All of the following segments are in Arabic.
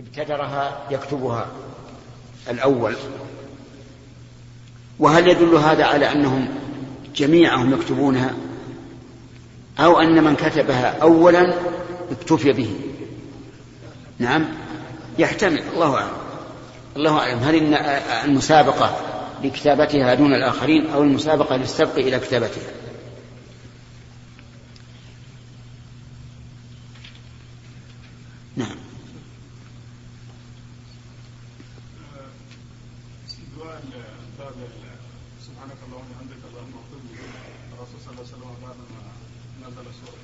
ابتدرها يكتبها الأول. وهل يدل هذا على أنهم جميعهم يكتبونها؟ أو أن من كتبها أولا اكتفي به. نعم. يحتمل. الله أعلم. الله أعلم. هل المسابقة لكتابتها دون الآخرين أو المسابقة للسبق إلى كتابتها نعم سبحانك اللهم وبحمدك اللهم اغفر لي الرسول صلى الله عليه وسلم بعد ما نزل سوره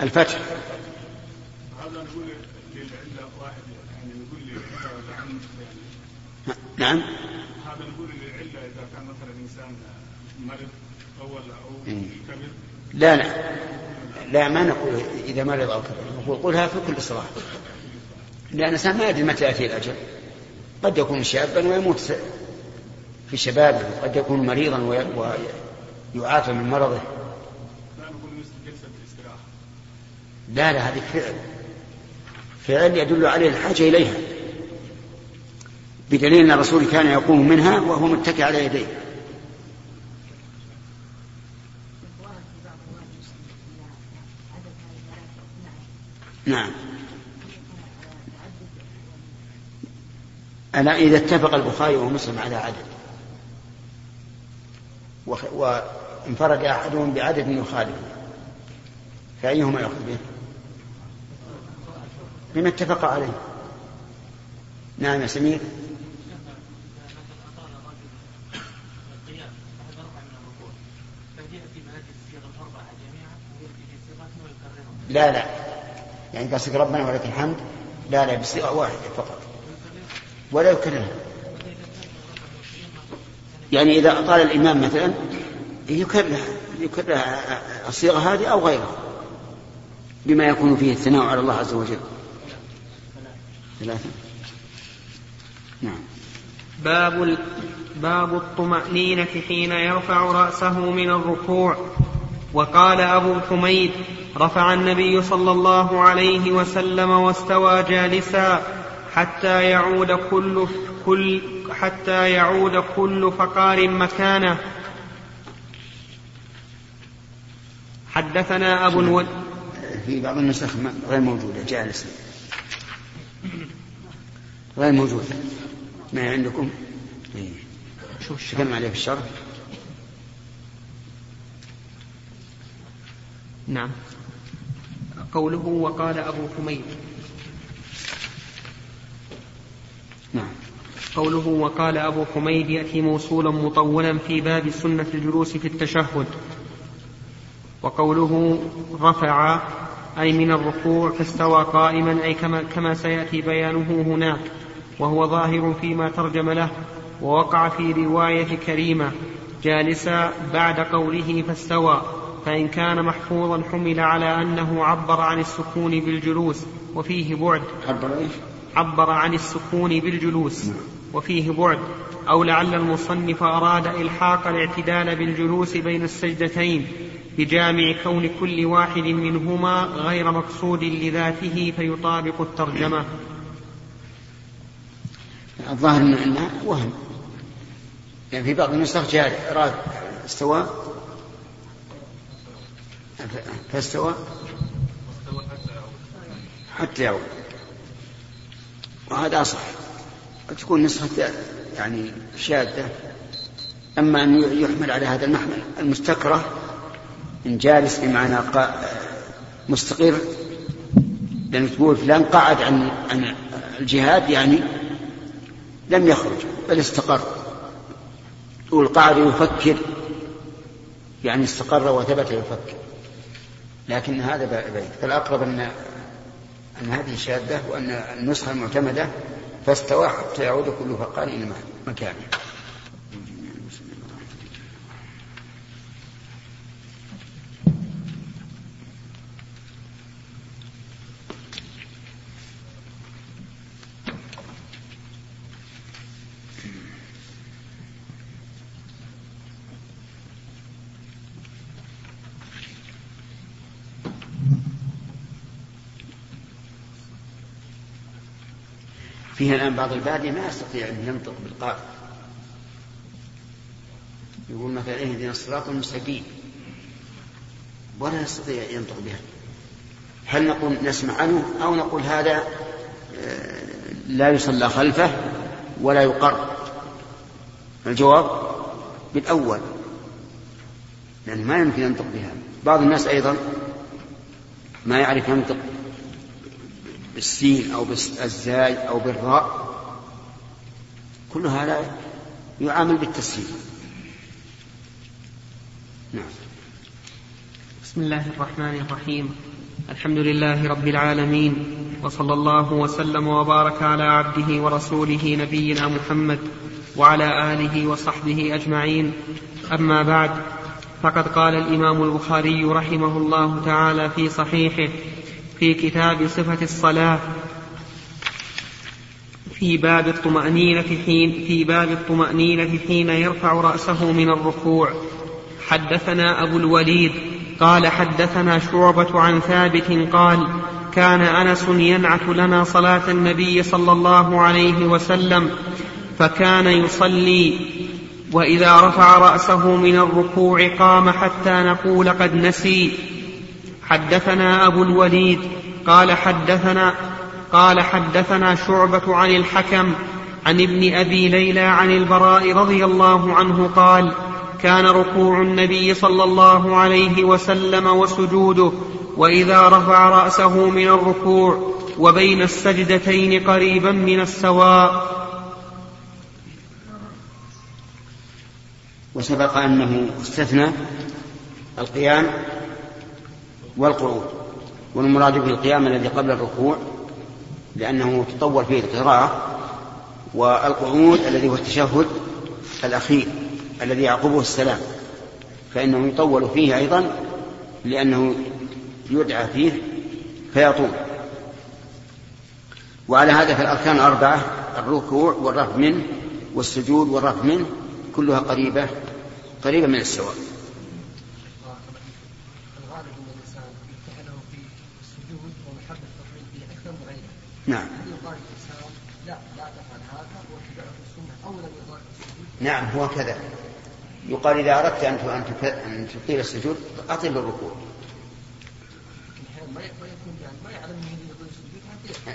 الفتح هذا نقول للعله واحد يعني نقول للعله يعني نعم هذا نقول للعله اذا كان مثلا انسان مرض اول أو إيه. كبر لا لا. لا ما نقول إذا مرض أو كبر نقول قولها في كل صلاة. لأن الإنسان ما يدري متى يأتي الاجل قد يكون شابا ويموت في شبابه. قد يكون مريضا ويعافى من مرضه. لا لا هذه فعل. فعل يدل عليه الحاجة إليها. بدليل أن الرسول كان يقوم منها وهو متكئ على يديه. نعم. أنا إذا اتفق البخاري ومسلم على عدد. وانفرد أحدهم بعدد يخالفه فأيهما يأخذ به؟ بما اتفق عليه. نعم يا سمير. لا لا. يعني قصدك ربنا ولك الحمد. لا لا بصيغة واحدة فقط. ولا يكررها يعني إذا أطال الإمام مثلا يكرر يكرر الصيغة هذه أو غيرها بما يكون فيه الثناء على الله عز وجل. ثلاثة. نعم. باب باب الطمأنينة حين يرفع رأسه من الركوع. وقال أبو حميد رفع النبي صلى الله عليه وسلم واستوى جالسا حتى يعود كل كل حتى يعود كل فقار مكانه. حدثنا أبو الود في بعض النسخ غير موجودة جالس. غير موجودة. ما عندكم؟ إيه. شوف الشرح؟ عليه في الشرح. نعم. قوله وقال أبو حميد. نعم. قوله وقال أبو حميد يأتي موصولا مطولا في باب سنة الجلوس في التشهد. وقوله رفع أي من الركوع فاستوى قائما أي كما, كما سيأتي بيانه هناك. وهو ظاهر فيما ترجم له. ووقع في رواية كريمة. جالسا بعد قوله فاستوى. فإن كان محفوظا حمل على أنه عبر عن السكون بالجلوس وفيه بعد. عبر إيش؟ عبر عن السكون بالجلوس وفيه بعد. أو لعل المصنف أراد إلحاق الاعتدال بالجلوس بين السجدتين بجامع كون كل واحد منهما غير مقصود لذاته فيطابق الترجمة. الظاهر أنها وهم. يعني في بعض النسخ جاء استوى. فاستوى؟ حتى يعود. وهذا أصح. تكون نسخة يعني شاذة. أما أن يحمل على هذا المحمل المستكره إن جالس بمعنى مستقر لأن تقول فلان قعد عن عن الجهاد يعني لم يخرج بل استقر. تقول قعد يفكر يعني استقر وثبت يفكر. لكن هذا بعيد فالأقرب أن أن هذه شاذة وأن النسخة المعتمدة فاستوى حتى يعود كل فقار إلى مكانه. فيها الآن بعض البادية ما يستطيع أن ينطق بالقاف. يقول مثلا اهدنا الصراط المستقيم. ولا يستطيع ينطق بها. هل نقول نسمع عنه أو نقول هذا آه، لا يصلى خلفه ولا يقر؟ الجواب بالأول لأنه ما يمكن ينطق بها. بعض الناس أيضا ما يعرف ينطق بالسين أو بالزاي أو بالراء كل هذا يعامل بالتسهيل نعم. بسم الله الرحمن الرحيم. الحمد لله رب العالمين وصلى الله وسلم وبارك على عبده ورسوله نبينا محمد وعلى آله وصحبه أجمعين. أما بعد فقد قال الإمام البخاري رحمه الله تعالى في صحيحه في كتاب صفة الصلاة في باب الطمأنينة حين في باب الطمأنينة حين يرفع رأسه من الركوع. حدثنا أبو الوليد قال حدثنا شعبة عن ثابت قال كان أنس ينعت لنا صلاة النبي صلى الله عليه وسلم فكان يصلي وإذا رفع رأسه من الركوع قام حتى نقول قد نسي. حدثنا أبو الوليد قال حدثنا قال حدثنا شعبة عن الحكم عن ابن أبي ليلى عن البراء رضي الله عنه قال كان ركوع النبي صلى الله عليه وسلم وسجوده وإذا رفع رأسه من الركوع وبين السجدتين قريبا من السواء. وسبق أنه استثنى القيام والقعود والمراد به القيام الذي قبل الركوع لأنه تطور فيه القراءة والقعود الذي هو التشهد الأخير الذي يعقبه السلام فإنه يطول فيه أيضا لأنه يدعى فيه فيطول وعلى هذا في الأركان أربعة الركوع والرفع منه والسجود والرفع منه كلها قريبة قريبة من السواء. نعم. نعم هو كذا. يقال إذا أردت أن أن تطيل السجود أطل الركوع.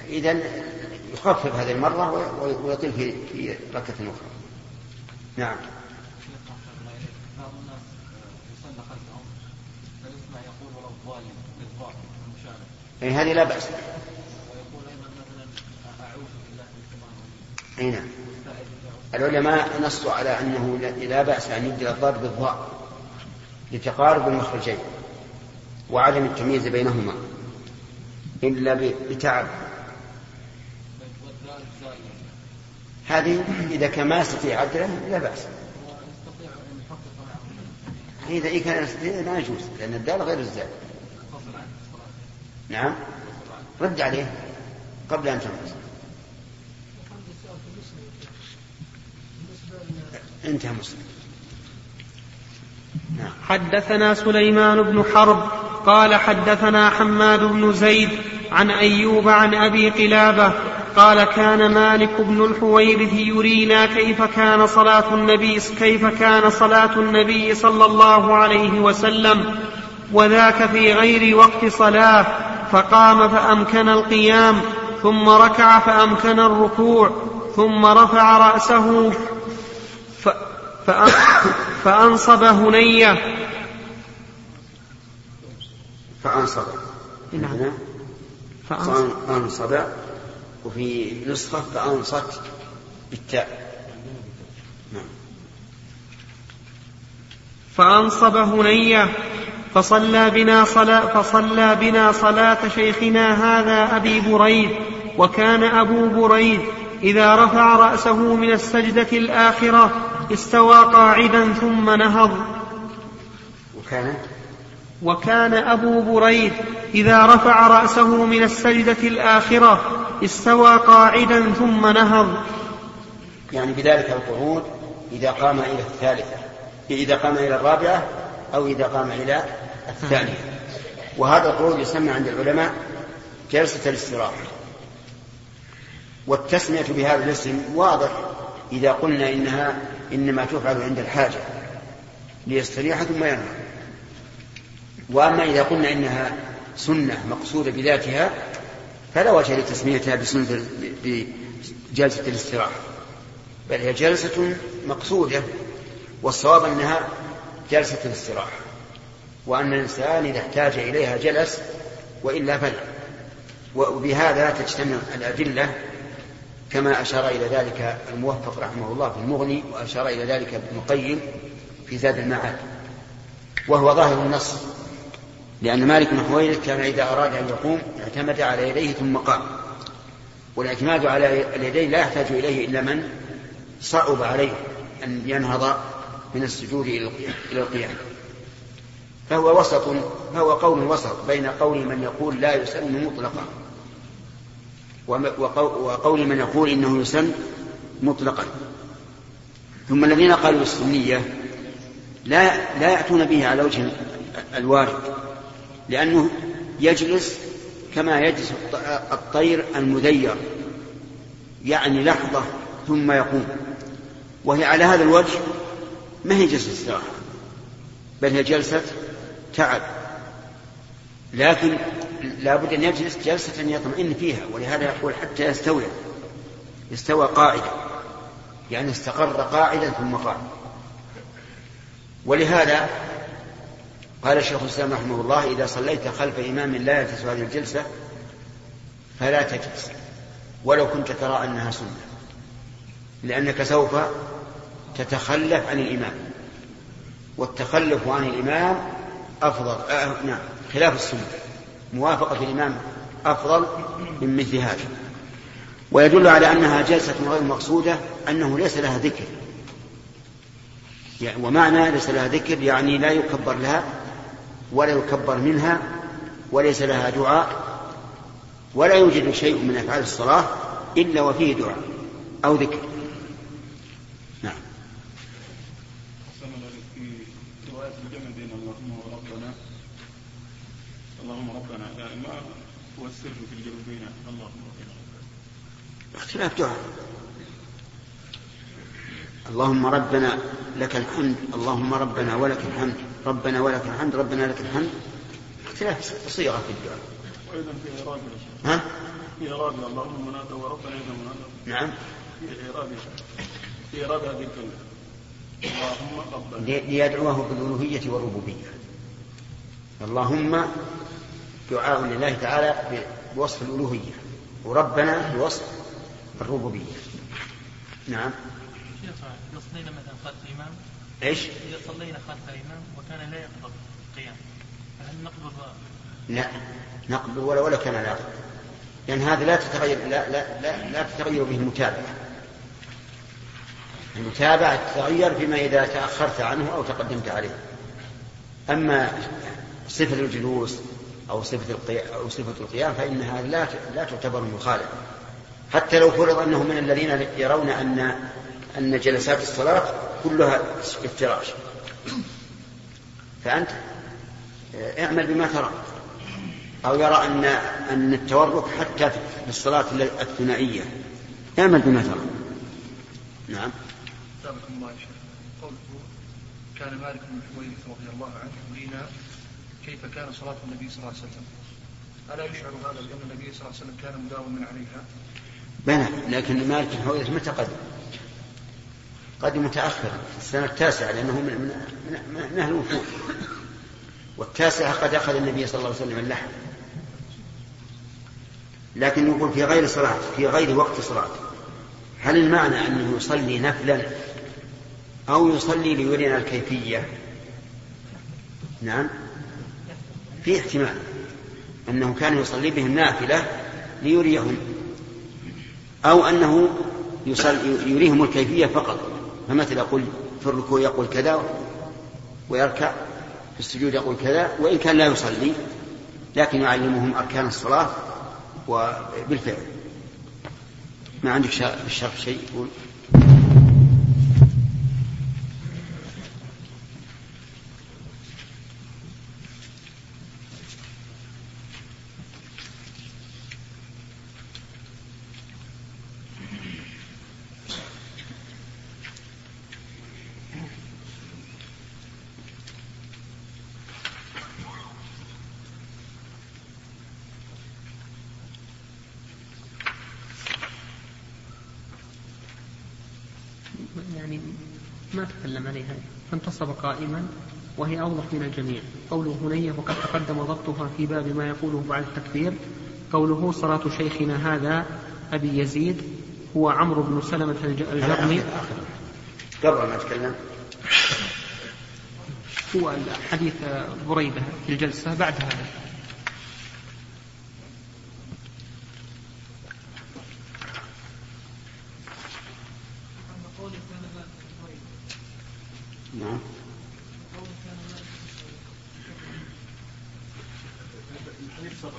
إذا يخفف هذه المرة ويطيل في في ركعة أخرى. نعم. أي هذه لا بأس. أي نعم. العلماء نصوا على أنه لا بأس أن يبدل الضاد بالضاء لتقارب المخرجين وعدم التمييز بينهما إلا بتعب. هذه إذا كان ما يستطيع عدله لا بأس. إذا كان يستطيع لا يجوز لأن الدال غير الزاد. نعم. رد عليه قبل أن تنفصل. انتهى مسلم نعم. حدثنا سليمان بن حرب قال حدثنا حماد بن زيد عن أيوب عن أبي قلابة قال كان مالك بن الحويرث يرينا كيف كان صلاة النبي كيف كان صلاة النبي صلى الله عليه وسلم وذاك في غير وقت صلاة فقام فأمكن القيام ثم ركع فأمكن الركوع ثم رفع رأسه فأنصب هنية. فأنصب. نعم. فأنصب. وفي نسخة فأنصت بالتاء. نعم. فأنصب هنية. فصلى بنا صلاة فصلى بنا صلاة شيخنا هذا أبي بريد وكان أبو بريد. إذا رفع رأسه من السجدة الآخرة استوى قاعدا ثم نهض. وكان؟ وكان أبو بريد إذا رفع رأسه من السجدة الآخرة استوى قاعدا ثم نهض. يعني بذلك القعود إذا قام إلى الثالثة إذا قام إلى الرابعة أو إذا قام إلى الثانية. وهذا القعود يسمى عند العلماء جلسة الاستراحة. والتسمية بهذا الاسم واضح إذا قلنا إنها إنما تفعل عند الحاجة ليستريح ثم ينهى. وأما إذا قلنا إنها سنة مقصودة بذاتها فلا وجه لتسميتها بسنة بجلسة الاستراحة. بل هي جلسة مقصودة والصواب أنها جلسة الاستراحة. وأن الإنسان إذا احتاج إليها جلس وإلا فلا. وبهذا تجتمع الأدلة كما أشار إلى ذلك الموفق رحمه الله في المغني وأشار إلى ذلك ابن القيم في زاد المعاد. وهو ظاهر النص لأن مالك بن حويرث كان إذا أراد أن يقوم اعتمد على يديه ثم قام. والاعتماد على اليدين لا يحتاج إليه إلا من صعب عليه أن ينهض من السجود إلى القيام فهو وسط فهو قول وسط بين قول من يقول لا يسن مطلقا. وقول من يقول إنه يسن مطلقا. ثم الذين قالوا السنية لا لا يأتون به على وجه الوارد لأنه يجلس كما يجلس الطير المذير يعني لحظة ثم يقوم. وهي على هذا الوجه ما هي جلسة استراحة بل هي جلسة تعب. لكن لابد أن يجلس جلسة يطمئن فيها ولهذا يقول حتى يستوي يستوى قاعدا يعني استقر قاعدا ثم قام. ولهذا قال شيخ الإسلام رحمه الله إذا صليت خلف إمام لا يجلس هذه الجلسة فلا تجلس ولو كنت ترى أنها سنة لأنك سوف تتخلف عن الإمام والتخلف عن الإمام أفضل آه نعم خلاف السنة. موافقة الإمام أفضل من مثل هذا. ويدل على أنها جلسة غير مقصودة أنه ليس لها ذكر. يعني ومعنى ليس لها ذكر يعني لا يكبر لها ولا يكبر منها وليس لها دعاء ولا يوجد شيء من أفعال الصلاة إلا وفيه دعاء أو ذكر نعم في رواية الجمع بين اللهم وربنا اللهم ربنا ما هو السر في الجمع بين اللهم ربنا اختلاف دعاء. اللهم ربنا لك الحمد اللهم ربنا ولك الحمد ربنا ولك الحمد ربنا لك الحمد. اختلاف صيغة في الدعاء. وأيضا في إعراب ها؟ في إعراب اللهم منادى وربنا إذا منادى نعم. في إعراب في إعراب هذه الكلمة. اللهم ربنا. ليدعوه بالألوهية والربوبية. اللهم دعاء لله تعالى بوصف الألوهية. وربنا بوصف الربوبية. نعم. إذا صلينا مثلا خلف الإمام. إيش؟ إذا صلينا خلف الإمام وكان لا يقبض القيام. فهل نقبض لا. نقبل ولا ولا كان لا. لأن هذا لا تتغير لا لا لا, لا تتغير به المتابعة. المتابعة تتغير فيما إذا تأخرت عنه أو تقدمت عليه. أما صفة الجلوس أو صفة أو صفة القيام فإنها لا لا تعتبر مخالفة حتى لو فرض أنه من الذين يرون أن أن جلسات الصلاة كلها افتراش. فأنت اعمل بما ترى. أو يرى أن أن التورك حتى في الصلاة الثنائية. اعمل بما ترى. نعم. كان مالك بن حويرث رضي الله عنه يرينا كيف كان صلاة النبي صلى الله عليه وسلم؟ ألا يشعر هذا بأن النبي صلى الله عليه وسلم كان مداوما عليها؟ بلى لكن مالك بن حويرث متى قدم؟ قدم متأخرا في السنة التاسعة لأنه من من من, من أهل الوفود. والتاسعة قد أخذ النبي صلى الله عليه وسلم اللحم. لكن يقول في غير صلاة في غير وقت صلاة. هل المعنى أنه يصلي نفلا أو يصلي ليرينا الكيفية؟ نعم. في احتمال أنه كان يصلي بهم نافلة ليريهم أو أنه يصلي يريهم الكيفية فقط. فمثل يقول في الركوع يقول كذا ويركع في السجود يقول كذا وإن كان لا يصلي لكن يعلمهم أركان الصلاة وبالفعل. ما عندك الشرح شيء يقول يعني ما تكلم عليها فانتصب قائما وهي أوضح من الجميع. قوله هنية وقد تقدم ضبطها في باب ما يقوله بعد التكبير قوله صلاة شيخنا هذا أبي يزيد هو عمرو بن سلمة الج- الجرمي. قبل ما أتكلم هو حديث بريدة في الجلسة بعد هذا نعم الحديث سبق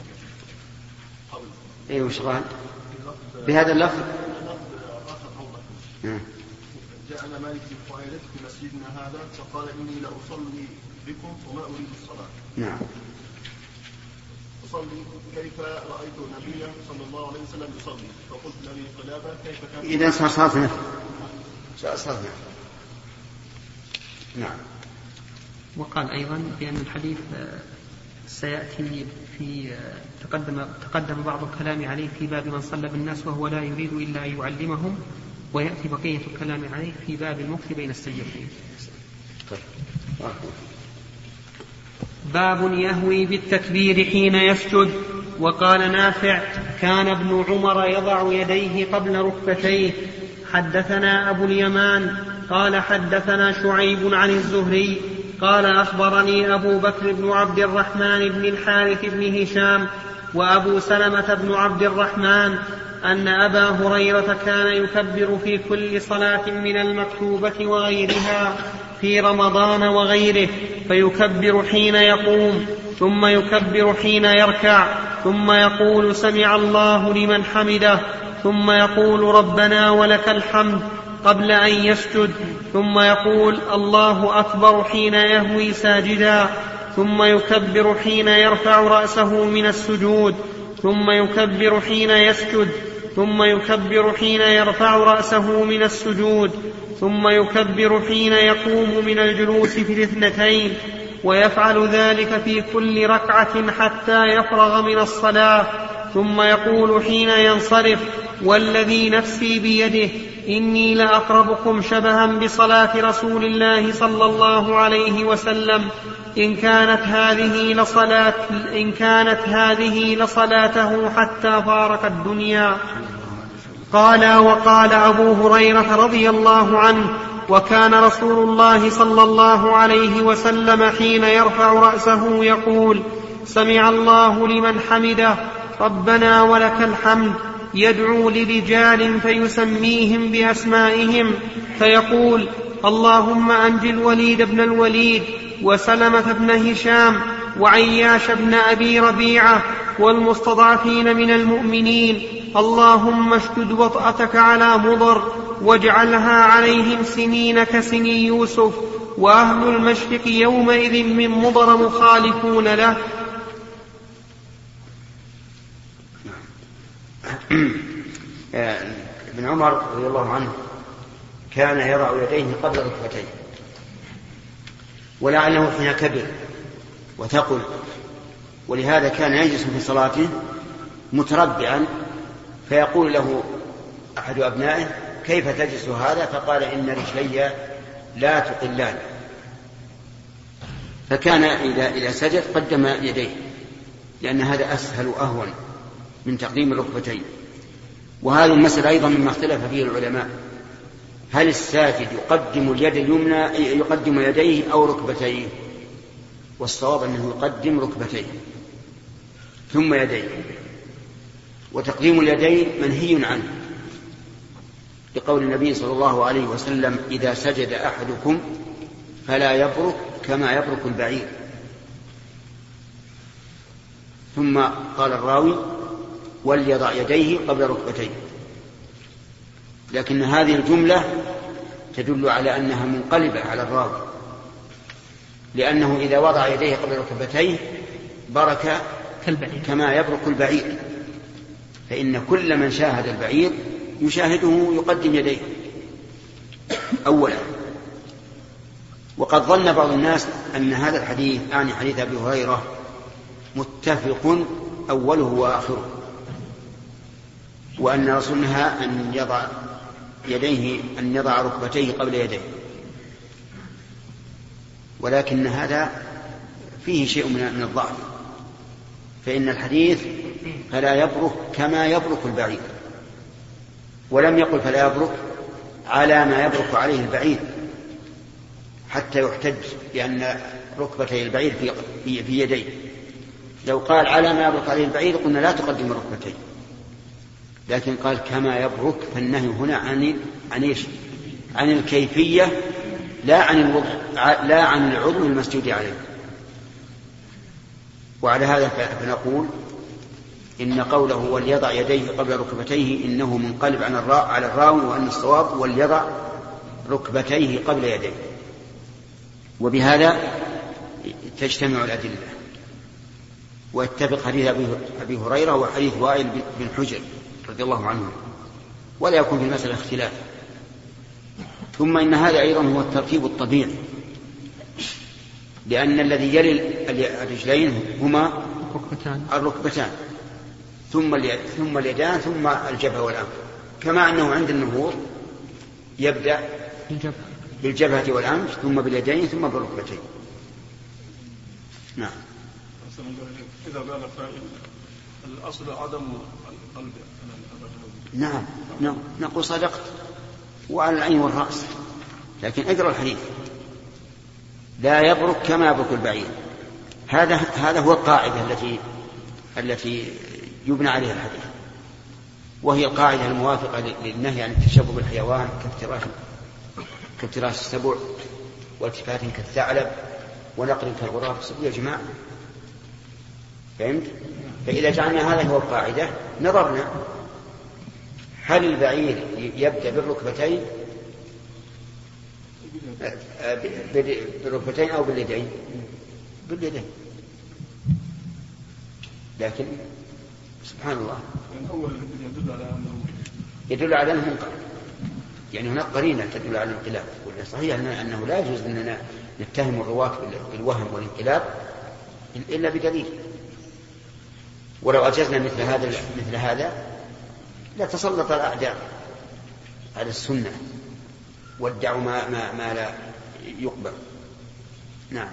قبل اي وش قال؟ بهذا اللفظ؟ نعم. جاءنا مالك بن في مسجدنا هذا فقال إني لأصلي بكم وما أريد الصلاة. نعم. أصلي كيف رأيت النبي صلى الله عليه وسلم يصلي؟ فقلت لأبي قلابة كيف كان؟ إذا صار صلاة نفل صار صلاة نعم. وقال أيضا بأن الحديث سيأتي في تقدم تقدم بعض الكلام عليه في باب من صلى بالناس وهو لا يريد إلا أن يعلمهم ويأتي بقية الكلام عليه في باب المكث بين الله. باب يهوي بالتكبير حين يسجد وقال نافع كان ابن عمر يضع يديه قبل ركبتيه حدثنا أبو اليمان قال حدثنا شعيب عن الزهري قال أخبرني أبو بكر بن عبد الرحمن بن الحارث بن هشام وأبو سلمة بن عبد الرحمن أن أبا هريرة كان يكبر في كل صلاة من المكتوبة وغيرها في رمضان وغيره فيكبر حين يقوم ثم يكبر حين يركع ثم يقول سمع الله لمن حمده ثم يقول ربنا ولك الحمد قبل أن يسجد ثم يقول الله أكبر حين يهوي ساجدا ثم يكبر حين يرفع رأسه من السجود ثم يكبر حين يسجد ثم يكبر حين يرفع رأسه من السجود ثم يكبر حين يقوم من الجلوس في الاثنتين ويفعل ذلك في كل ركعة حتى يفرغ من الصلاة ثم يقول حين ينصرف والذي نفسي بيده إني لأقربكم شبها بصلاة رسول الله صلى الله عليه وسلم. إن كانت هذه لصلاه إن كانت هذه لصلاته حتى فارق الدنيا. قال وقال أبو هريرة رضي الله عنه وكان رسول الله صلى الله عليه وسلم حين يرفع رأسه يقول سمع الله لمن حمده ربنا ولك الحمد. يدعو لرجال فيسميهم بأسمائهم فيقول اللهم انج الوليد بن الوليد وسلمة بن هشام وعياش بن أبي ربيعة والمستضعفين من المؤمنين اللهم اشدد وطأتك على مضر واجعلها عليهم سنين كسني يوسف وأهل المشرق يومئذ من مضر مخالفون له. ابن عمر رضي الله عنه كان يضع يديه قبل ركبتيه. ولعله حين كبر وثقل ولهذا كان يجلس في صلاته متربعا فيقول له أحد أبنائه كيف تجلس هذا؟ فقال إن رجلي لا تقلان. فكان إذا إذا سجد قدم يديه لأن هذا أسهل وأهون من تقديم الركبتين. وهذه المسألة أيضا مما اختلف فيه العلماء. هل الساجد يقدم اليد اليمنى يقدم يديه أو ركبتيه؟ والصواب أنه يقدم ركبتيه ثم يديه. وتقديم اليدين منهي عنه لقول النبي صلى الله عليه وسلم إذا سجد أحدكم فلا يبرك كما يبرك البعير. ثم قال الراوي وليضع يديه قبل ركبتيه. لكن هذه الجملة تدل على أنها منقلبة على الراوي. لأنه إذا وضع يديه قبل ركبتيه برك كالبعير. كما يبرك البعير. فإن كل من شاهد البعير يشاهده يقدم يديه. أولا. وقد ظن بعض الناس أن هذا الحديث يعني حديث أبي هريرة متفق أوله وآخره. وأن الرسول نهى أن يضع يديه أن يضع ركبتيه قبل يديه. ولكن هذا فيه شيء من الضعف. فإن الحديث فلا يبرك كما يبرك البعير. ولم يقل فلا يبرك على ما يبرك عليه البعير. حتى يحتج بأن ركبتي البعير في, في, يديه. لو قال على ما يبرك عليه البعير قلنا لا تقدم الركبتين لكن قال كما يبرك فالنهي هنا عن عن إيش؟ عن الكيفية لا عن الوضع لا عن العضو المسجود عليه. وعلى هذا فنقول إن قوله وليضع يديه قبل ركبتيه إنه منقلب عن الراء على الراوي وأن الصواب وليضع ركبتيه قبل يديه. وبهذا تجتمع الأدلة. ويتفق حديث أبي هريرة وحديث وائل بن حجر. رضي الله عنه. ولا يكون في المسألة اختلاف. ثم إن هذا أيضا هو الترتيب الطبيعي. لأن الذي يلي الرجلين هما الركبتان الركبتان. ثم ثم اليدان ثم الجبهة والأنف. كما أنه عند النهوض يبدأ الجبهة بالجبهة والأنف ثم باليدين ثم بالركبتين. نعم. إذا قال قائل الأصل عدم القلب. نعم نعم. نقول صدقت وعلى العين والرأس. لكن اقرأ الحديث. لا يبرك كما يبرك البعير. هذا هذا هو القاعدة التي التي يبنى عليها الحديث. وهي القاعدة الموافقة للنهي عن التشبه بالحيوان كافتراش كافتراس السبع والتفات كالثعلب ونقر كالغراب يا جماعة. فهمت؟ فإذا جعلنا هذا هو القاعدة نظرنا هل البعير يبدأ بالركبتين؟ بالركبتين أو باليدين؟ باليدين. لكن سبحان الله. يدل على أنه يدل على أنه يعني هناك قرينة تدل على الانقلاب. صحيح أنه لا يجوز أننا نتهم الرواة بالوهم والانقلاب إلا بدليل. ولو أجزنا مثل هذا مثل هذا لتسلط الأعداء على السنة وادعوا ما, ما, ما لا يقبل. نعم.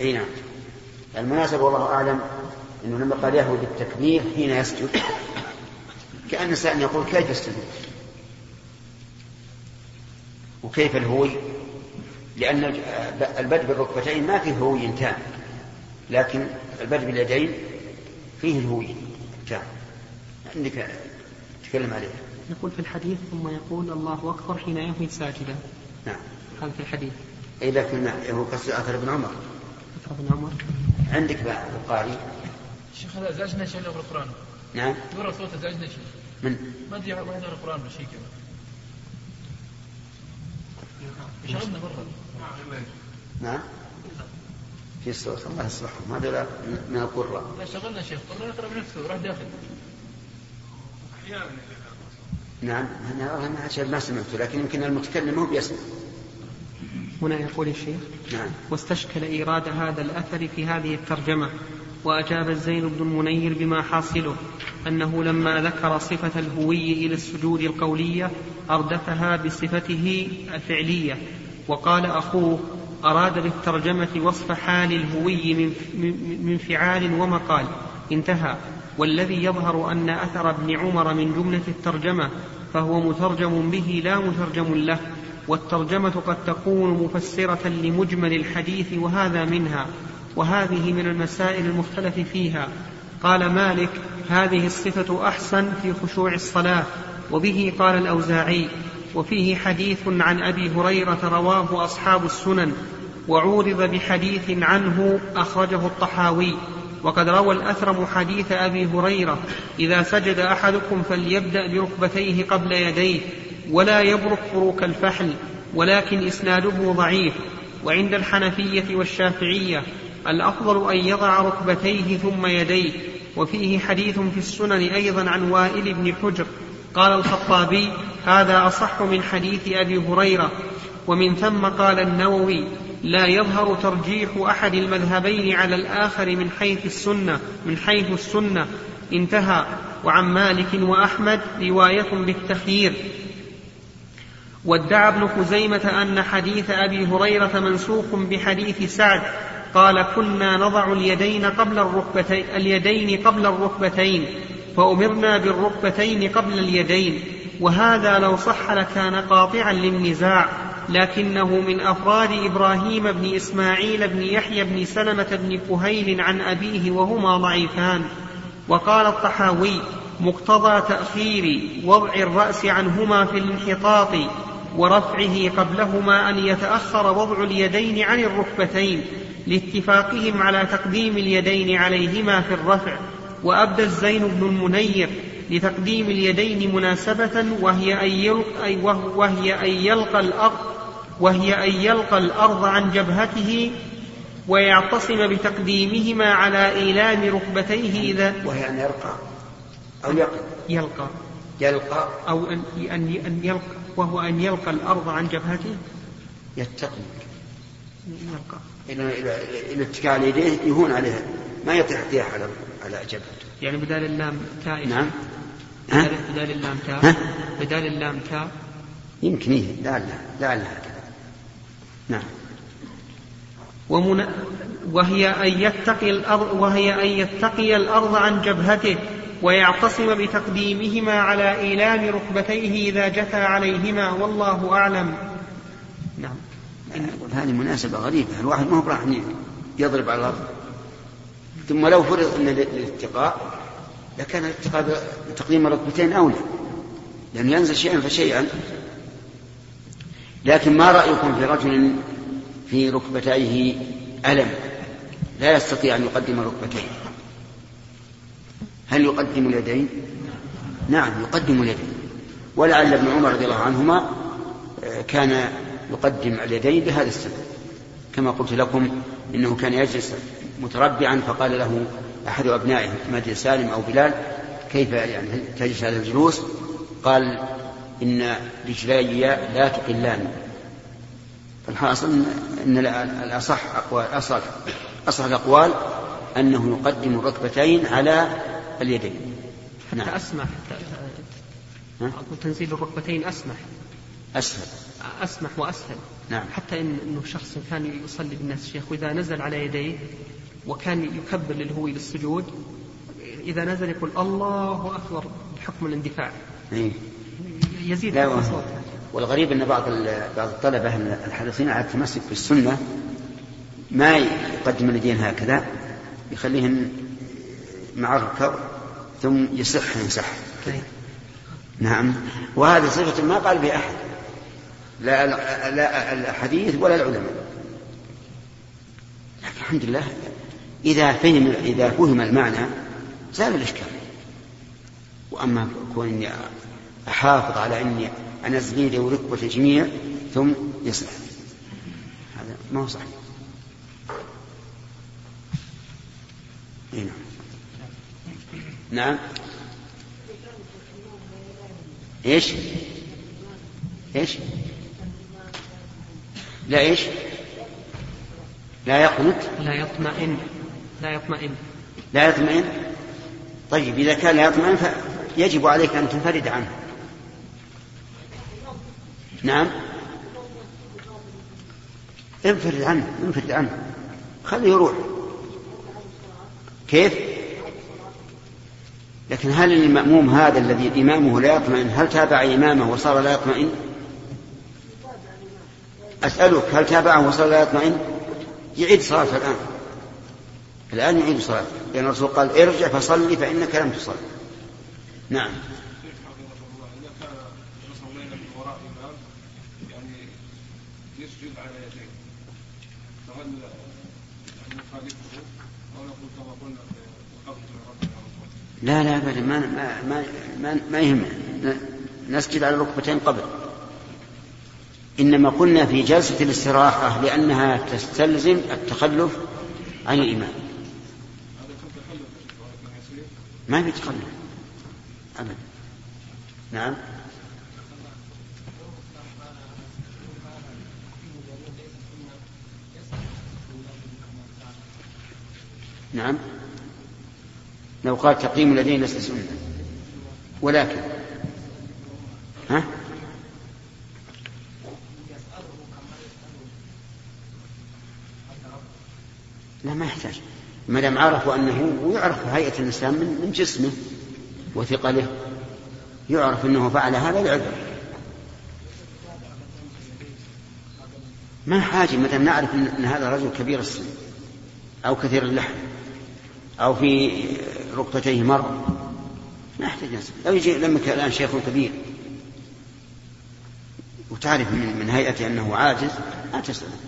أي نعم. المناسبة والله أعلم أنه لما قال يهوي بالتكبير حين يسجد كأن سائل يقول كيف يسجد؟ وكيف الهوي؟ لأن البدء بالركبتين ما فيه هوي تام لكن البدء باليدين فيه الهوي تام عندك تكلم عليه. يقول في الحديث ثم يقول الله أكبر حين يهوي ساجدا نعم. هذا في الحديث. اي لكن هو قصد اثر ابن عمر. اثر ابن عمر. عندك بقى البخاري. الشيخ هذا ازعجنا شيء في القرآن. نعم. يورى صوت ازعجنا شيء من؟ ما أدري ما يقرا القرآن ولا شيء كذا شغلنا برا نعم. في الصوت الله يصلحهم. هذا من القرة لا شغلنا شيخ قلنا يقرا بنفسه راح داخل. نعم أنا ما عشان ما سمعته لكن يمكن المتكلم هو بيسمع. هنا يقول الشيخ نعم. واستشكل إيراد هذا الأثر في هذه الترجمة وأجاب الزين بن المنير بما حاصله أنه لما ذكر صفة الهوي إلى السجود القولية أردفها بصفته الفعلية وقال أخوه أراد بالترجمة وصف حال الهوي من, فعال ومقال. انتهى. والذي يظهر أن أثر ابن عمر من جملة الترجمة فهو مترجم به لا مترجم له. والترجمة قد تكون مفسرة لمجمل الحديث وهذا منها. وهذه من المسائل المختلف فيها. قال مالك هذه الصفة أحسن في خشوع الصلاة. وبه قال الأوزاعي وفيه حديث عن أبي هريرة رواه أصحاب السنن وعورض بحديث عنه أخرجه الطحاوي. وقد روى الأثرم حديث أبي هريرة إذا سجد أحدكم فليبدأ بركبتيه قبل يديه ولا يبرك بروك الفحل ولكن إسناده ضعيف. وعند الحنفية والشافعية الأفضل أن يضع ركبتيه ثم يديه. وفيه حديث في السنن أيضا عن وائل بن حجر قال الخطابي هذا أصح من حديث أبي هريرة. ومن ثم قال النووي لا يظهر ترجيح أحد المذهبين على الآخر من حيث السنة من حيث السنة. انتهى. وعن مالك وأحمد رواية بالتخيير. وادعى ابن خزيمة أن حديث أبي هريرة منسوخ بحديث سعد. قال كنا نضع اليدين قبل الركبتين اليدين قبل الركبتين. فأمرنا بالركبتين قبل اليدين وهذا لو صح لكان قاطعا للنزاع لكنه من أفراد إبراهيم بن إسماعيل بن يحيى بن سلمة بن كهيل عن أبيه وهما ضعيفان. وقال الطحاوي مقتضى تأخير وضع الرأس عنهما في الانحطاط ورفعه قبلهما أن يتأخر وضع اليدين عن الركبتين لاتفاقهم على تقديم اليدين عليهما في الرفع. وأبدى الزين بن المنير لتقديم اليدين مناسبة وهي أن يلقى, وهي أن يلقى الأرض وهي أن يلقى الأرض عن جبهته ويعتصم بتقديمهما على إيلام ركبتيه إذا وهي أن يرقى أو يقع يلقى. يلقى. أو أن أن يلقى. وهو أن يلقى الأرض عن جبهته. يتقي. يلقى. إلى إلى الاتكاء على يديه يهون عليها. ما يطيح احتياح على على جبهته يعني بدال اللام تاء نعم. بدال, بدال اللام تاء بدال اللام تاء يمكن إيه. لعل لعل هكذا نعم. ومن وهي أن يتقي الأرض وهي أن يتقي الأرض عن جبهته ويعتصم بتقديمهما على إيلام ركبتيه إذا جثى عليهما والله أعلم. نعم. هذه مناسبة غريبة. الواحد ما هو راح يضرب على الأرض. ثم لو فرض أن الاتقاء لكان الاتقاء بتقديم الركبتين أولى. لأنه ينزل شيئا فشيئا. لكن ما رأيكم في رجل في ركبتيه ألم؟ لا يستطيع أن يقدم الركبتين هل يقدم اليدين؟ نعم يقدم اليدين. ولعل ابن عمر رضي الله عنهما آه، كان يقدم اليدين لهذا السبب. كما قلت لكم إنه كان يجلس متربعا فقال له أحد أبنائه مجد سالم أو بلال كيف يعني تجلس هذا الجلوس؟ قال إن رجلي لا تقلان. فالحاصل إن الأصح أقوال أصح أصح الأقوال أنه يقدم الركبتين على اليدين. حتى نعم. أسمح أقول تنزيل الركبتين أسمح. أسهل. أسمح وأسهل. نعم. حتى إن أنه شخص كان يصلي بالناس شيخ وإذا نزل على يديه وكان يكبر للهوي للسجود. إذا نزل يقول الله أكبر بحكم الاندفاع. إيه؟ يزيد لا. والغريب أن بعض بعض الطلبة الحريصين على التمسك بالسنة ما يقدم اليدين هكذا يخليهن مع ثم يصح يمسح طيب. نعم. وهذه صفة ما قال بها أحد. لا لا الحديث ولا العلماء. لكن الحمد لله. إذا فهم إذا فهم المعنى زال الإشكال. وأما كوني أحافظ على أني أنزل يدي وركبة الجميع ثم يصلح. هذا ما هو صحيح. نعم. نعم. إيش؟ إيش؟ لا إيش؟ لا يقنط. لا يطمئن. لا يطمئن. لا يطمئن؟ طيب إذا كان لا يطمئن فيجب عليك أن تنفرد عنه. نعم؟ انفرد عنه انفرد عنه. خليه يروح. كيف؟ لكن هل المأموم هذا الذي إمامه لا يطمئن هل تابع إمامه وصار لا يطمئن؟ أسألك هل تابعه وصار لا يطمئن؟ يعيد صلاته الآن. الآن يعيد صلاته لأن الرسول قال ارجع فصلي فإنك لم تصل نعم. لا لا أبدا. ما ما ما ما, ما يهمنا. نسجد على الركبتين قبل. إنما قلنا في جلسة الاستراحة لأنها تستلزم التخلف عن الإمام. ما بيتخلف أبدا. نعم. نعم. لو قال تقييم الذين ليس سنة ولكن. ها؟ لا ما يحتاج. ما دام عرفوا أنه ويعرف هيئة الإنسان من من جسمه وثقله يعرف أنه فعل هذا لعذر ما حاجة ما دام نعرف ان هذا رجل كبير السن أو كثير اللحم أو في ركبتيه مرض ما يحتاج نسأل لو يجي لمك الآن شيخ كبير وتعرف من, من هيئته أنه عاجز ما تسأله.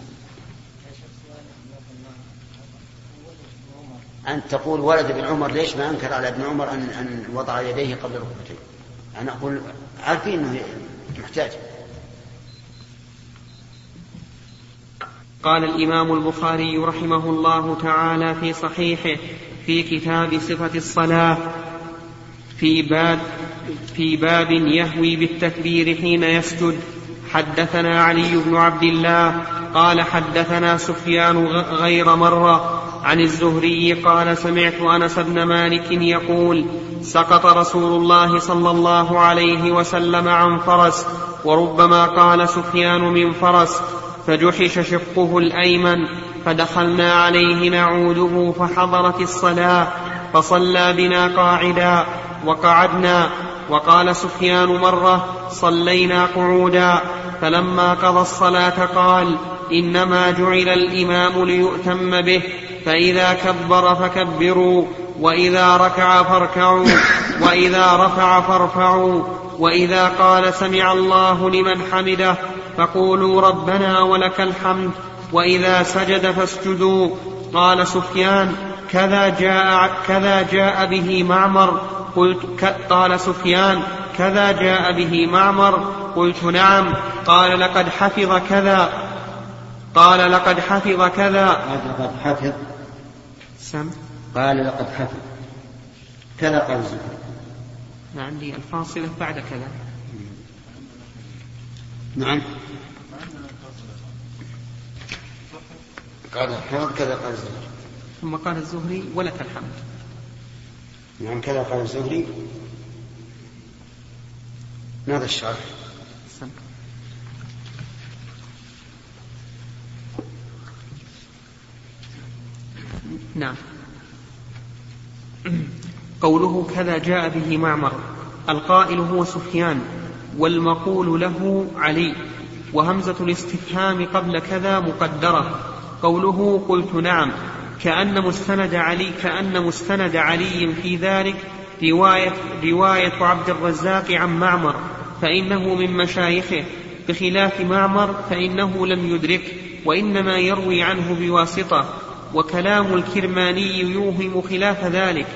أن تقول ولد ابن عمر ليش ما أنكر على ابن عمر أن أن وضع يديه قبل ركبتيه؟ أنا أقول عارفين أنه محتاج. قال الإمام البخاري رحمه الله تعالى في صحيحه في كتاب صفة الصلاة في باب في باب يهوي بالتكبير حين يسجد حدثنا علي بن عبد الله قال حدثنا سفيان غير مرة عن الزهري قال سمعت أنس بن مالك يقول سقط رسول الله صلى الله عليه وسلم عن فرس وربما قال سفيان من فرس فجحش شقه الأيمن فدخلنا عليه نعوده فحضرت الصلاة فصلى بنا قاعدا وقعدنا وقال سفيان مرة صلينا قعودا فلما قضى الصلاة قال إنما جعل الإمام ليؤتم به فإذا كبر فكبروا وإذا ركع فاركعوا وإذا رفع فارفعوا وإذا قال سمع الله لمن حمده فقولوا ربنا ولك الحمد وإذا سجد فاسجدوا. قال سفيان كذا جاء كذا جاء به معمر. قلت قال سفيان كذا جاء به معمر. قلت نعم. قال لقد حفظ كذا. قال لقد حفظ كذا. لقد حفظ. سم. قال لقد حفظ. كذا قال الزهري عندي الفاصلة بعد كذا. نعم. قال حفظ كذا قال الزهري ثم قال الزهري ولك الحمد. نعم كذا قال الزهري ماذا الشرح؟ نعم. قوله كذا جاء به معمر. القائل هو سفيان والمقول له علي وهمزة الاستفهام قبل كذا مقدرة. قوله قلت نعم كأن مستند علي كأن مستند علي في ذلك رواية رواية عبد الرزاق عن معمر فإنه من مشايخه. بخلاف معمر فإنه لم يدرك وإنما يروي عنه بواسطة. وكلام الكرماني يوهم خلاف ذلك.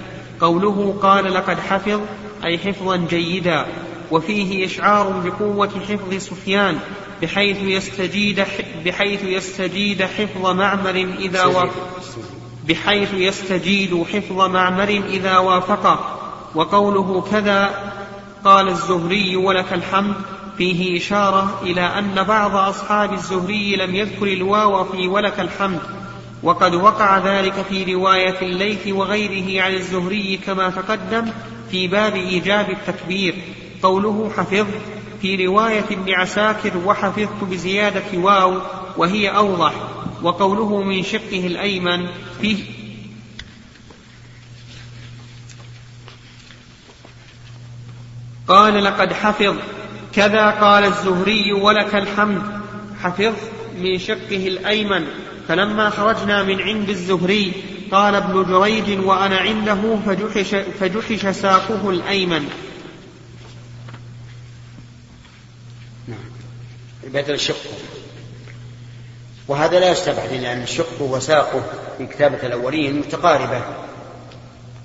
قوله قال لقد حفظ أي حفظا جيدا. وفيه إشعار بقوة حفظ سفيان بحيث يستجيد بحيث يستجيد حفظ معمر إذا بحيث يستجيد حفظ معمر إذا وافقه وقوله كذا قال الزهري ولك الحمد. فيه إشارة إلى أن بعض أصحاب الزهري لم يذكر الواو في ولك الحمد وقد وقع ذلك في رواية الليث وغيره عن الزهري كما تقدم في باب إيجاب التكبير. قوله حفظ في رواية ابن عساكر وحفظت بزيادة واو وهي أوضح وقوله من شقه الأيمن فيه. قال لقد حفظ كذا قال الزهري ولك الحمد. حفظ من شقه الأيمن. فلما خرجنا من عند الزهري قال ابن جريج وأنا عنده فجحش, فجحش ساقه الأيمن. نعم. بدل شقه وهذا لا يستبعد لأن شقه وساقه في كتابة الأولين متقاربة.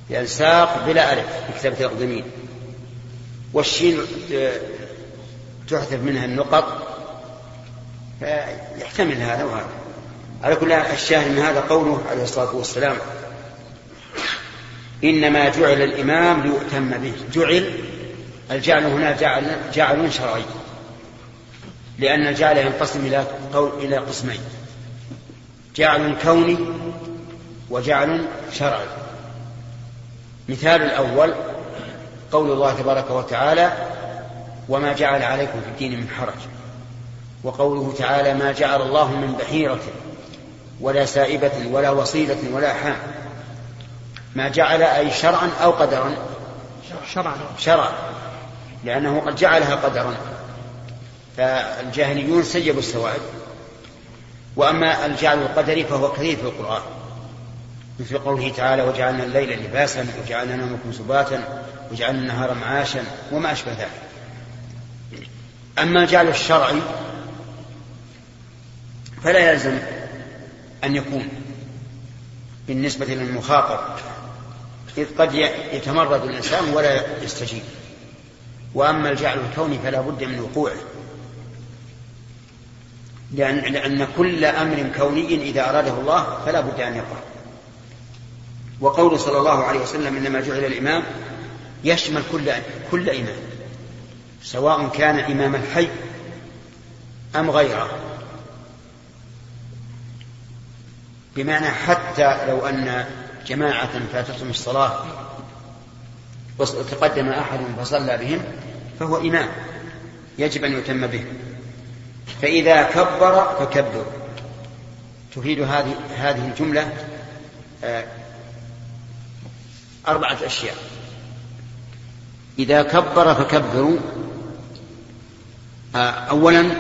لأن ساق بلا ألف في كتابة الأقدمين. والشين تحذف منها النقط فيحتمل هذا وهذا. على كل الشاهد من هذا قوله عليه الصلاة والسلام إنما جعل الإمام ليؤتم به. جعل الجعل هنا جعل جعل شرعي لأن الجعل ينقسم إلى قول إلى قسمين. جعل كوني وجعل شرعي. مثال الأول قول الله تبارك وتعالى وما جعل عليكم في الدين من حرج وقوله تعالى ما جعل الله من بحيرة ولا سائبة ولا وصيلة ولا حام. ما جعل أي شرعا أو قدرا. شرعا. شرعا. لأنه قد جعلها قدرا. فالجاهليون سيبوا السوائب وأما الجعل القدري فهو كثير في القرآن. مثل قوله تعالى وجعلنا الليل لباسا وجعلنا نومكم سباتا وجعلنا النهار معاشا وما أشبه ذلك. أما الجعل الشرعي فلا يلزم أن يكون بالنسبة للمخاطب إذ قد يتمرد الإنسان ولا يستجيب. وأما الجعل الكوني فلا بد من وقوعه. لأن, لأن كل أمر كوني إذا أراده الله فلا بد أن يقع. وقول صلى الله عليه وسلم إنما جعل الإمام يشمل كل كل إمام سواء كان إمام الحي أم غيره. بمعنى حتى لو أن جماعة فاتتهم الصلاة وتقدم أحد فصلى بهم فهو إمام. يجب أن يتم به. فإذا كبر فكبر. تفيد هذه هذه الجملة آه، أربعة أشياء. إذا كبر فكبروا. آه، أولا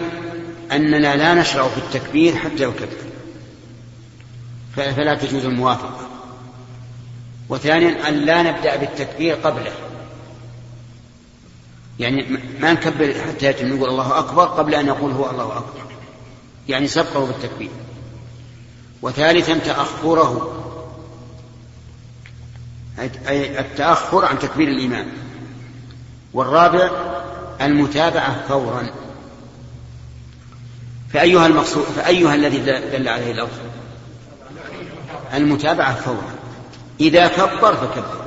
أننا لا نشرع في التكبير حتى يكبر. فلا تجوز الموافقة. وثانيا أن لا نبدأ بالتكبير قبله. يعني ما نكبر حتى يتم نقول الله أكبر قبل أن يقول هو الله أكبر. يعني سبقه بالتكبير. وثالثا تأخره. أي التأخر عن تكبير الإمام. والرابع المتابعة فورا. فأيها المقصود فأيها الذي دل عليه اللفظ المتابعة فورا. إذا كبر فكبر.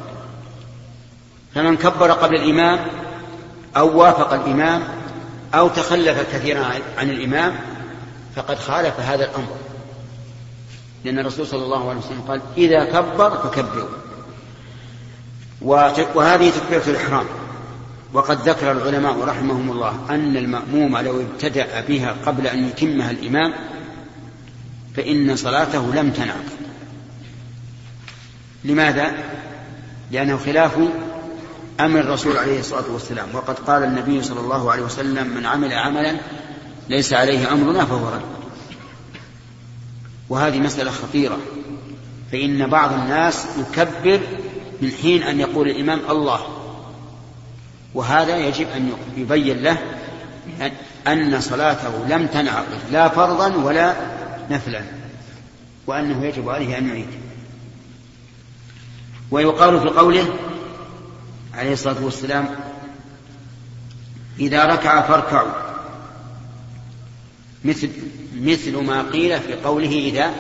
فمن كبر قبل الإمام أو وافق الإمام أو تخلف كثيرا عن الإمام فقد خالف هذا الأمر. لأن الرسول صلى الله عليه وسلم قال إذا كبر فكبروا وهذه تكبيرة الإحرام. وقد ذكر العلماء رحمهم الله أن المأموم لو ابتدأ بها قبل أن يتمها الإمام فإن صلاته لم تنعقد. لماذا؟ لأنه خلاف أمر الرسول عليه الصلاة والسلام وقد قال النبي صلى الله عليه وسلم من عمل عملا ليس عليه أمرنا فهو رد وهذه مسألة خطيرة فإن بعض الناس يكبر من حين أن يقول الإمام الله وهذا يجب أن يبين له أن صلاته لم تنعقد لا فرضا ولا نفلا وأنه يجب عليه أن يعيد ويقال في قوله عليه الصلاة والسلام إذا ركع فاركعوا. مثل مثل ما قيل في قوله إذا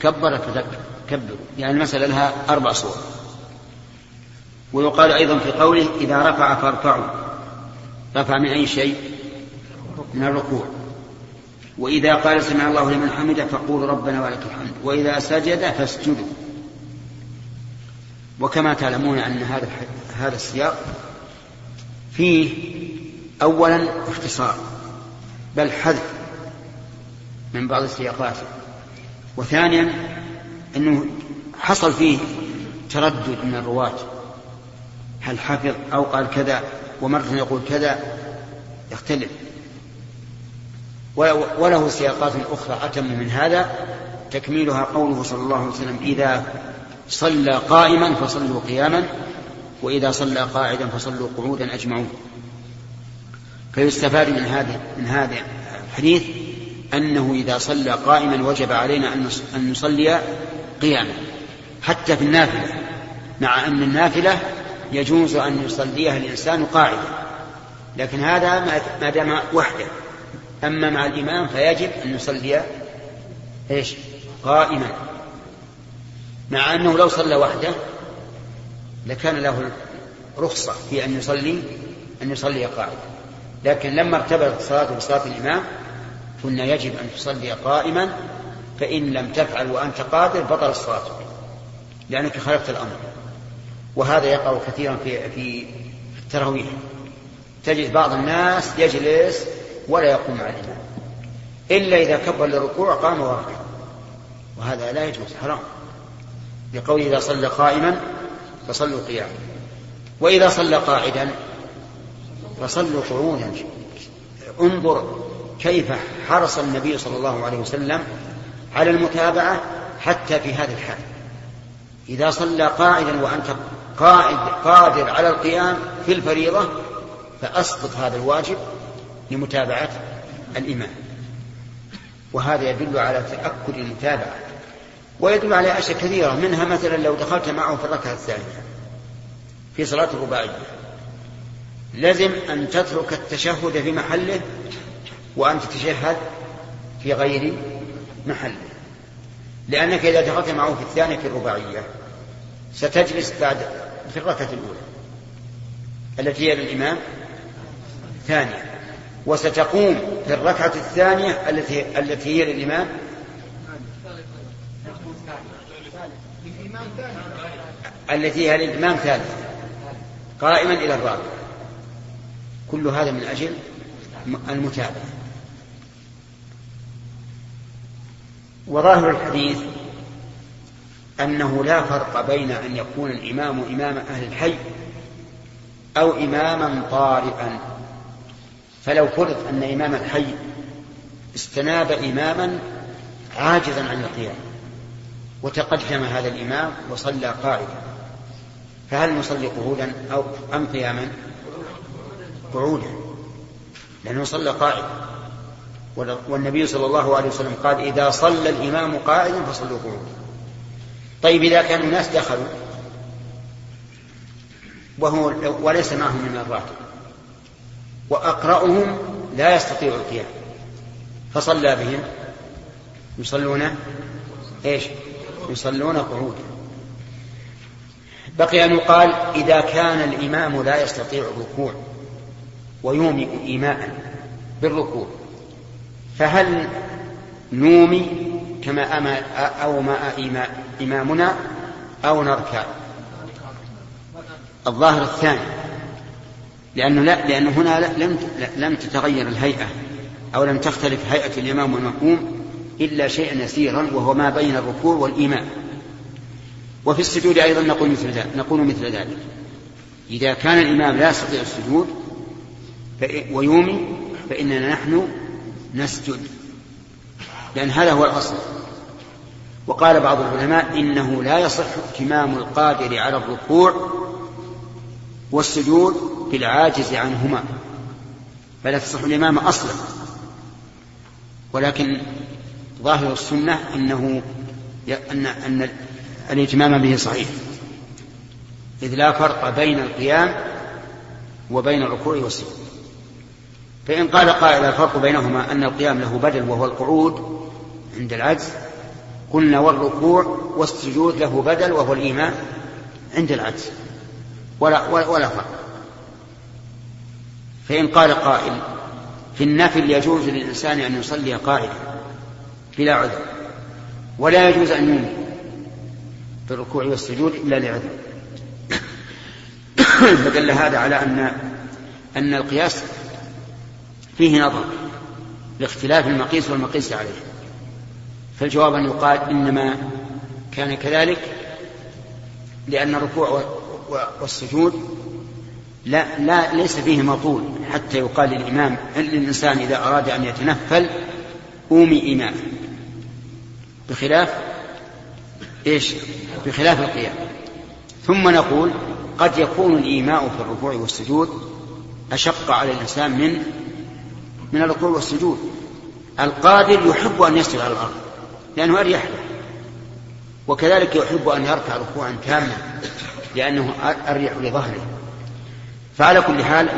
كبر فكبروا يعني المسألة لها أربع صور. ويقال أيضا في قوله إذا رفع فارفعوا رفع من أي شيء؟ من الركوع. وإذا قال سمع الله لمن حمده فقولوا ربنا ولك الحمد. وإذا سجد فاسجدوا. وكما تعلمون أن هذا هذا السياق فيه أولا اختصار بل حذف من بعض السياقات وثانيا أنه حصل فيه تردد من الرواة هل حفظ أو قال كذا ومرة يقول كذا يختلف. وله سياقات أخرى أتم من هذا تكميلها قوله صلى الله عليه وسلم إذا صلى قائما فصلوا قياما وإذا صلى قاعدا فصلوا قعودا أجمعون. فيستفاد من هذا من هذا الحديث أنه إذا صلى قائما وجب علينا أن نصلي قياما حتى في النافلة مع أن النافلة يجوز أن يصليها الإنسان قاعدا لكن هذا ما دام وحده. أما مع الإمام فيجب أن يصلي إيش؟ قائما. مع أنه لو صلى وحده لكان له رخصة في أن يصلي أن يصلي قاعدا لكن لما ارتبطت الصلاة بصلاة الإمام قلنا يجب أن تصلي قائما فإن لم تفعل وأنت قادر بطل الصلاة. لأنك خالفت الأمر. وهذا يقع كثيرا في في التراويح. تجد بعض الناس يجلس ولا يقوم مع الإمام. إلا إذا كبر للركوع قام وركع وهذا لا يجوز حرام. لقوله إذا صلى قائما فصلوا قياما. وإذا صلى قاعدا فصلوا قعودا. انظر كيف حرص النبي صلى الله عليه وسلم على المتابعة حتى في هذه الحال. إذا صلى قاعدا وأنت قاعد قادر على القيام في الفريضة فأسقط هذا الواجب لمتابعة الإمام. وهذا يدل على تأكد المتابعة. ويدل على أشياء كثيرة منها مثلا لو دخلت معه في الركعة الثانية في صلاة الرباعية. لزم أن تترك التشهد في محله وأن تتشهد في غير محله. لأنك إذا دخلت معه في الثانية في الرباعية ستجلس بعد في الركعة الأولى التي هي للإمام ثانية وستقوم في الركعة الثانية التي التي هي للإمام التي هي للإمام ثالثة قائما إلى الرابع. كل هذا من أجل المتابعة. وظاهر الحديث أنه لا فرق بين أن يكون الإمام إمام أهل الحي أو إماما طارئا. فلو فرض أن إمام الحي استناب إماما عاجزا عن القيام وتقدم هذا الإمام وصلى قاعدا فهل نصلي قعودا أو أم قياما؟ قعودا لأنه صلى قاعدا والنبي صلى الله عليه وسلم قال إذا صلى الإمام قاعدا فصلوا قعودا. طيب إذا كان الناس دخلوا وهو وليس معهم من الراتب وأقرأهم لا يستطيع القيام فصلى بهم. يصلون إيش؟ يصلون قعودا. بقي أن يقال إذا كان الإمام لا يستطيع الركوع ويومئ إيماء بالركوع فهل نومي كما أما أو ما إمامنا أو نركع؟ الظاهر الثاني لأنه لا لأنه هنا لم لم تتغير الهيئة أو لم تختلف هيئة الإمام والمأموم إلا شيئا يسيرا وهو ما بين الركوع والإيمان وفي السجود أيضا نقول مثل ذلك نقول مثل ذلك. إذا كان الإمام لا يستطيع السجود ويومي فإننا نحن نسجد. لأن هذا هو الأصل. وقال بعض العلماء إنه لا يصح إتمام القادر على الركوع والسجود بالعاجز عنهما. فلا تصح الإمام أصلا. ولكن ظاهر السنة أنه أن أن الإتمام به صحيح. إذ لا فرق بين القيام وبين الركوع والسجود. فإن قال قائل الفرق بينهما أن القيام له بدل وهو القعود عند العجز قلنا والركوع والسجود له بدل وهو الإيمان عند العجز. ولا, ولا فرق. فإن قال قائل في النفل يجوز للإنسان أن يصلي قائدا بلا عذر ولا يجوز أن ينوي في الركوع والسجود إلا لعذر. فدل هذا على أن أن القياس فيه نظر لاختلاف المقيس والمقيس عليه. فالجواب أن يقال إنما كان كذلك لأن الركوع والسجود لا, لا ليس فيه مطول حتى يقال للإمام للإنسان إذا أراد أن يتنفل قومي إمام بخلاف إيش؟ بخلاف القيام. ثم نقول قد يكون الإيماء في الركوع والسجود أشق على الإنسان من من الركوع والسجود. القادر يحب أن يسجد على الأرض لأنه أريح له. وكذلك يحب أن يركع ركوعا تاما لأنه أريح لظهره. فعلى كل حال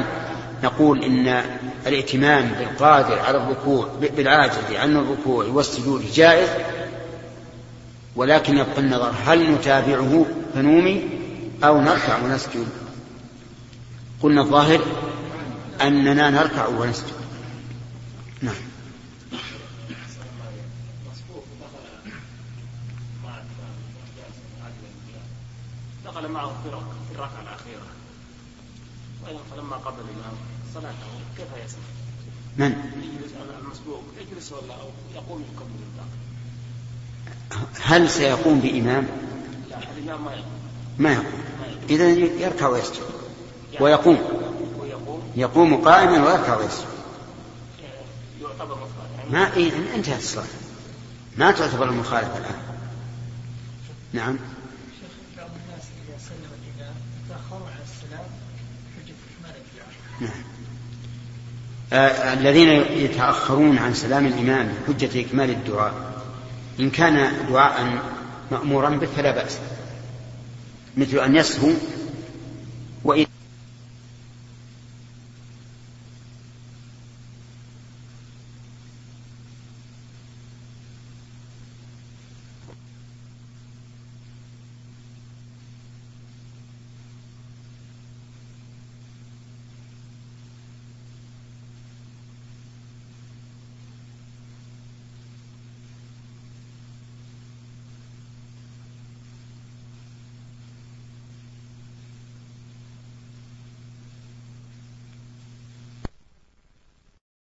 نقول إن الائتمام بالقادر على الركوع بالعاجز عن الركوع والسجود جائز ولكن يبقى النظر هل نتابعه فنومي أو نركع ونسجد قلنا الظاهر أننا نركع ونسجد نعم انتقل معه في في الركعة الأخيرة وأيضا فلما قبل الإمام صلاته كيف يسمع؟ من؟ يجلس المسبوق يجلس ولا أو يقوم يكمل الباقي؟ هل سيقوم بإمام؟ ما يقوم. إذا يركع ويسجد. ويقوم. يقوم قائما ويركع ويسجد. ما إيه انتهت الصلاة. ما تعتبر المخالفة الآن. نعم. نعم. آه الذين يتأخرون عن سلام الإمام حجة إكمال الدعاء. إن كان دعاء مأمورا به فلا بأس مثل أن يسهو وإن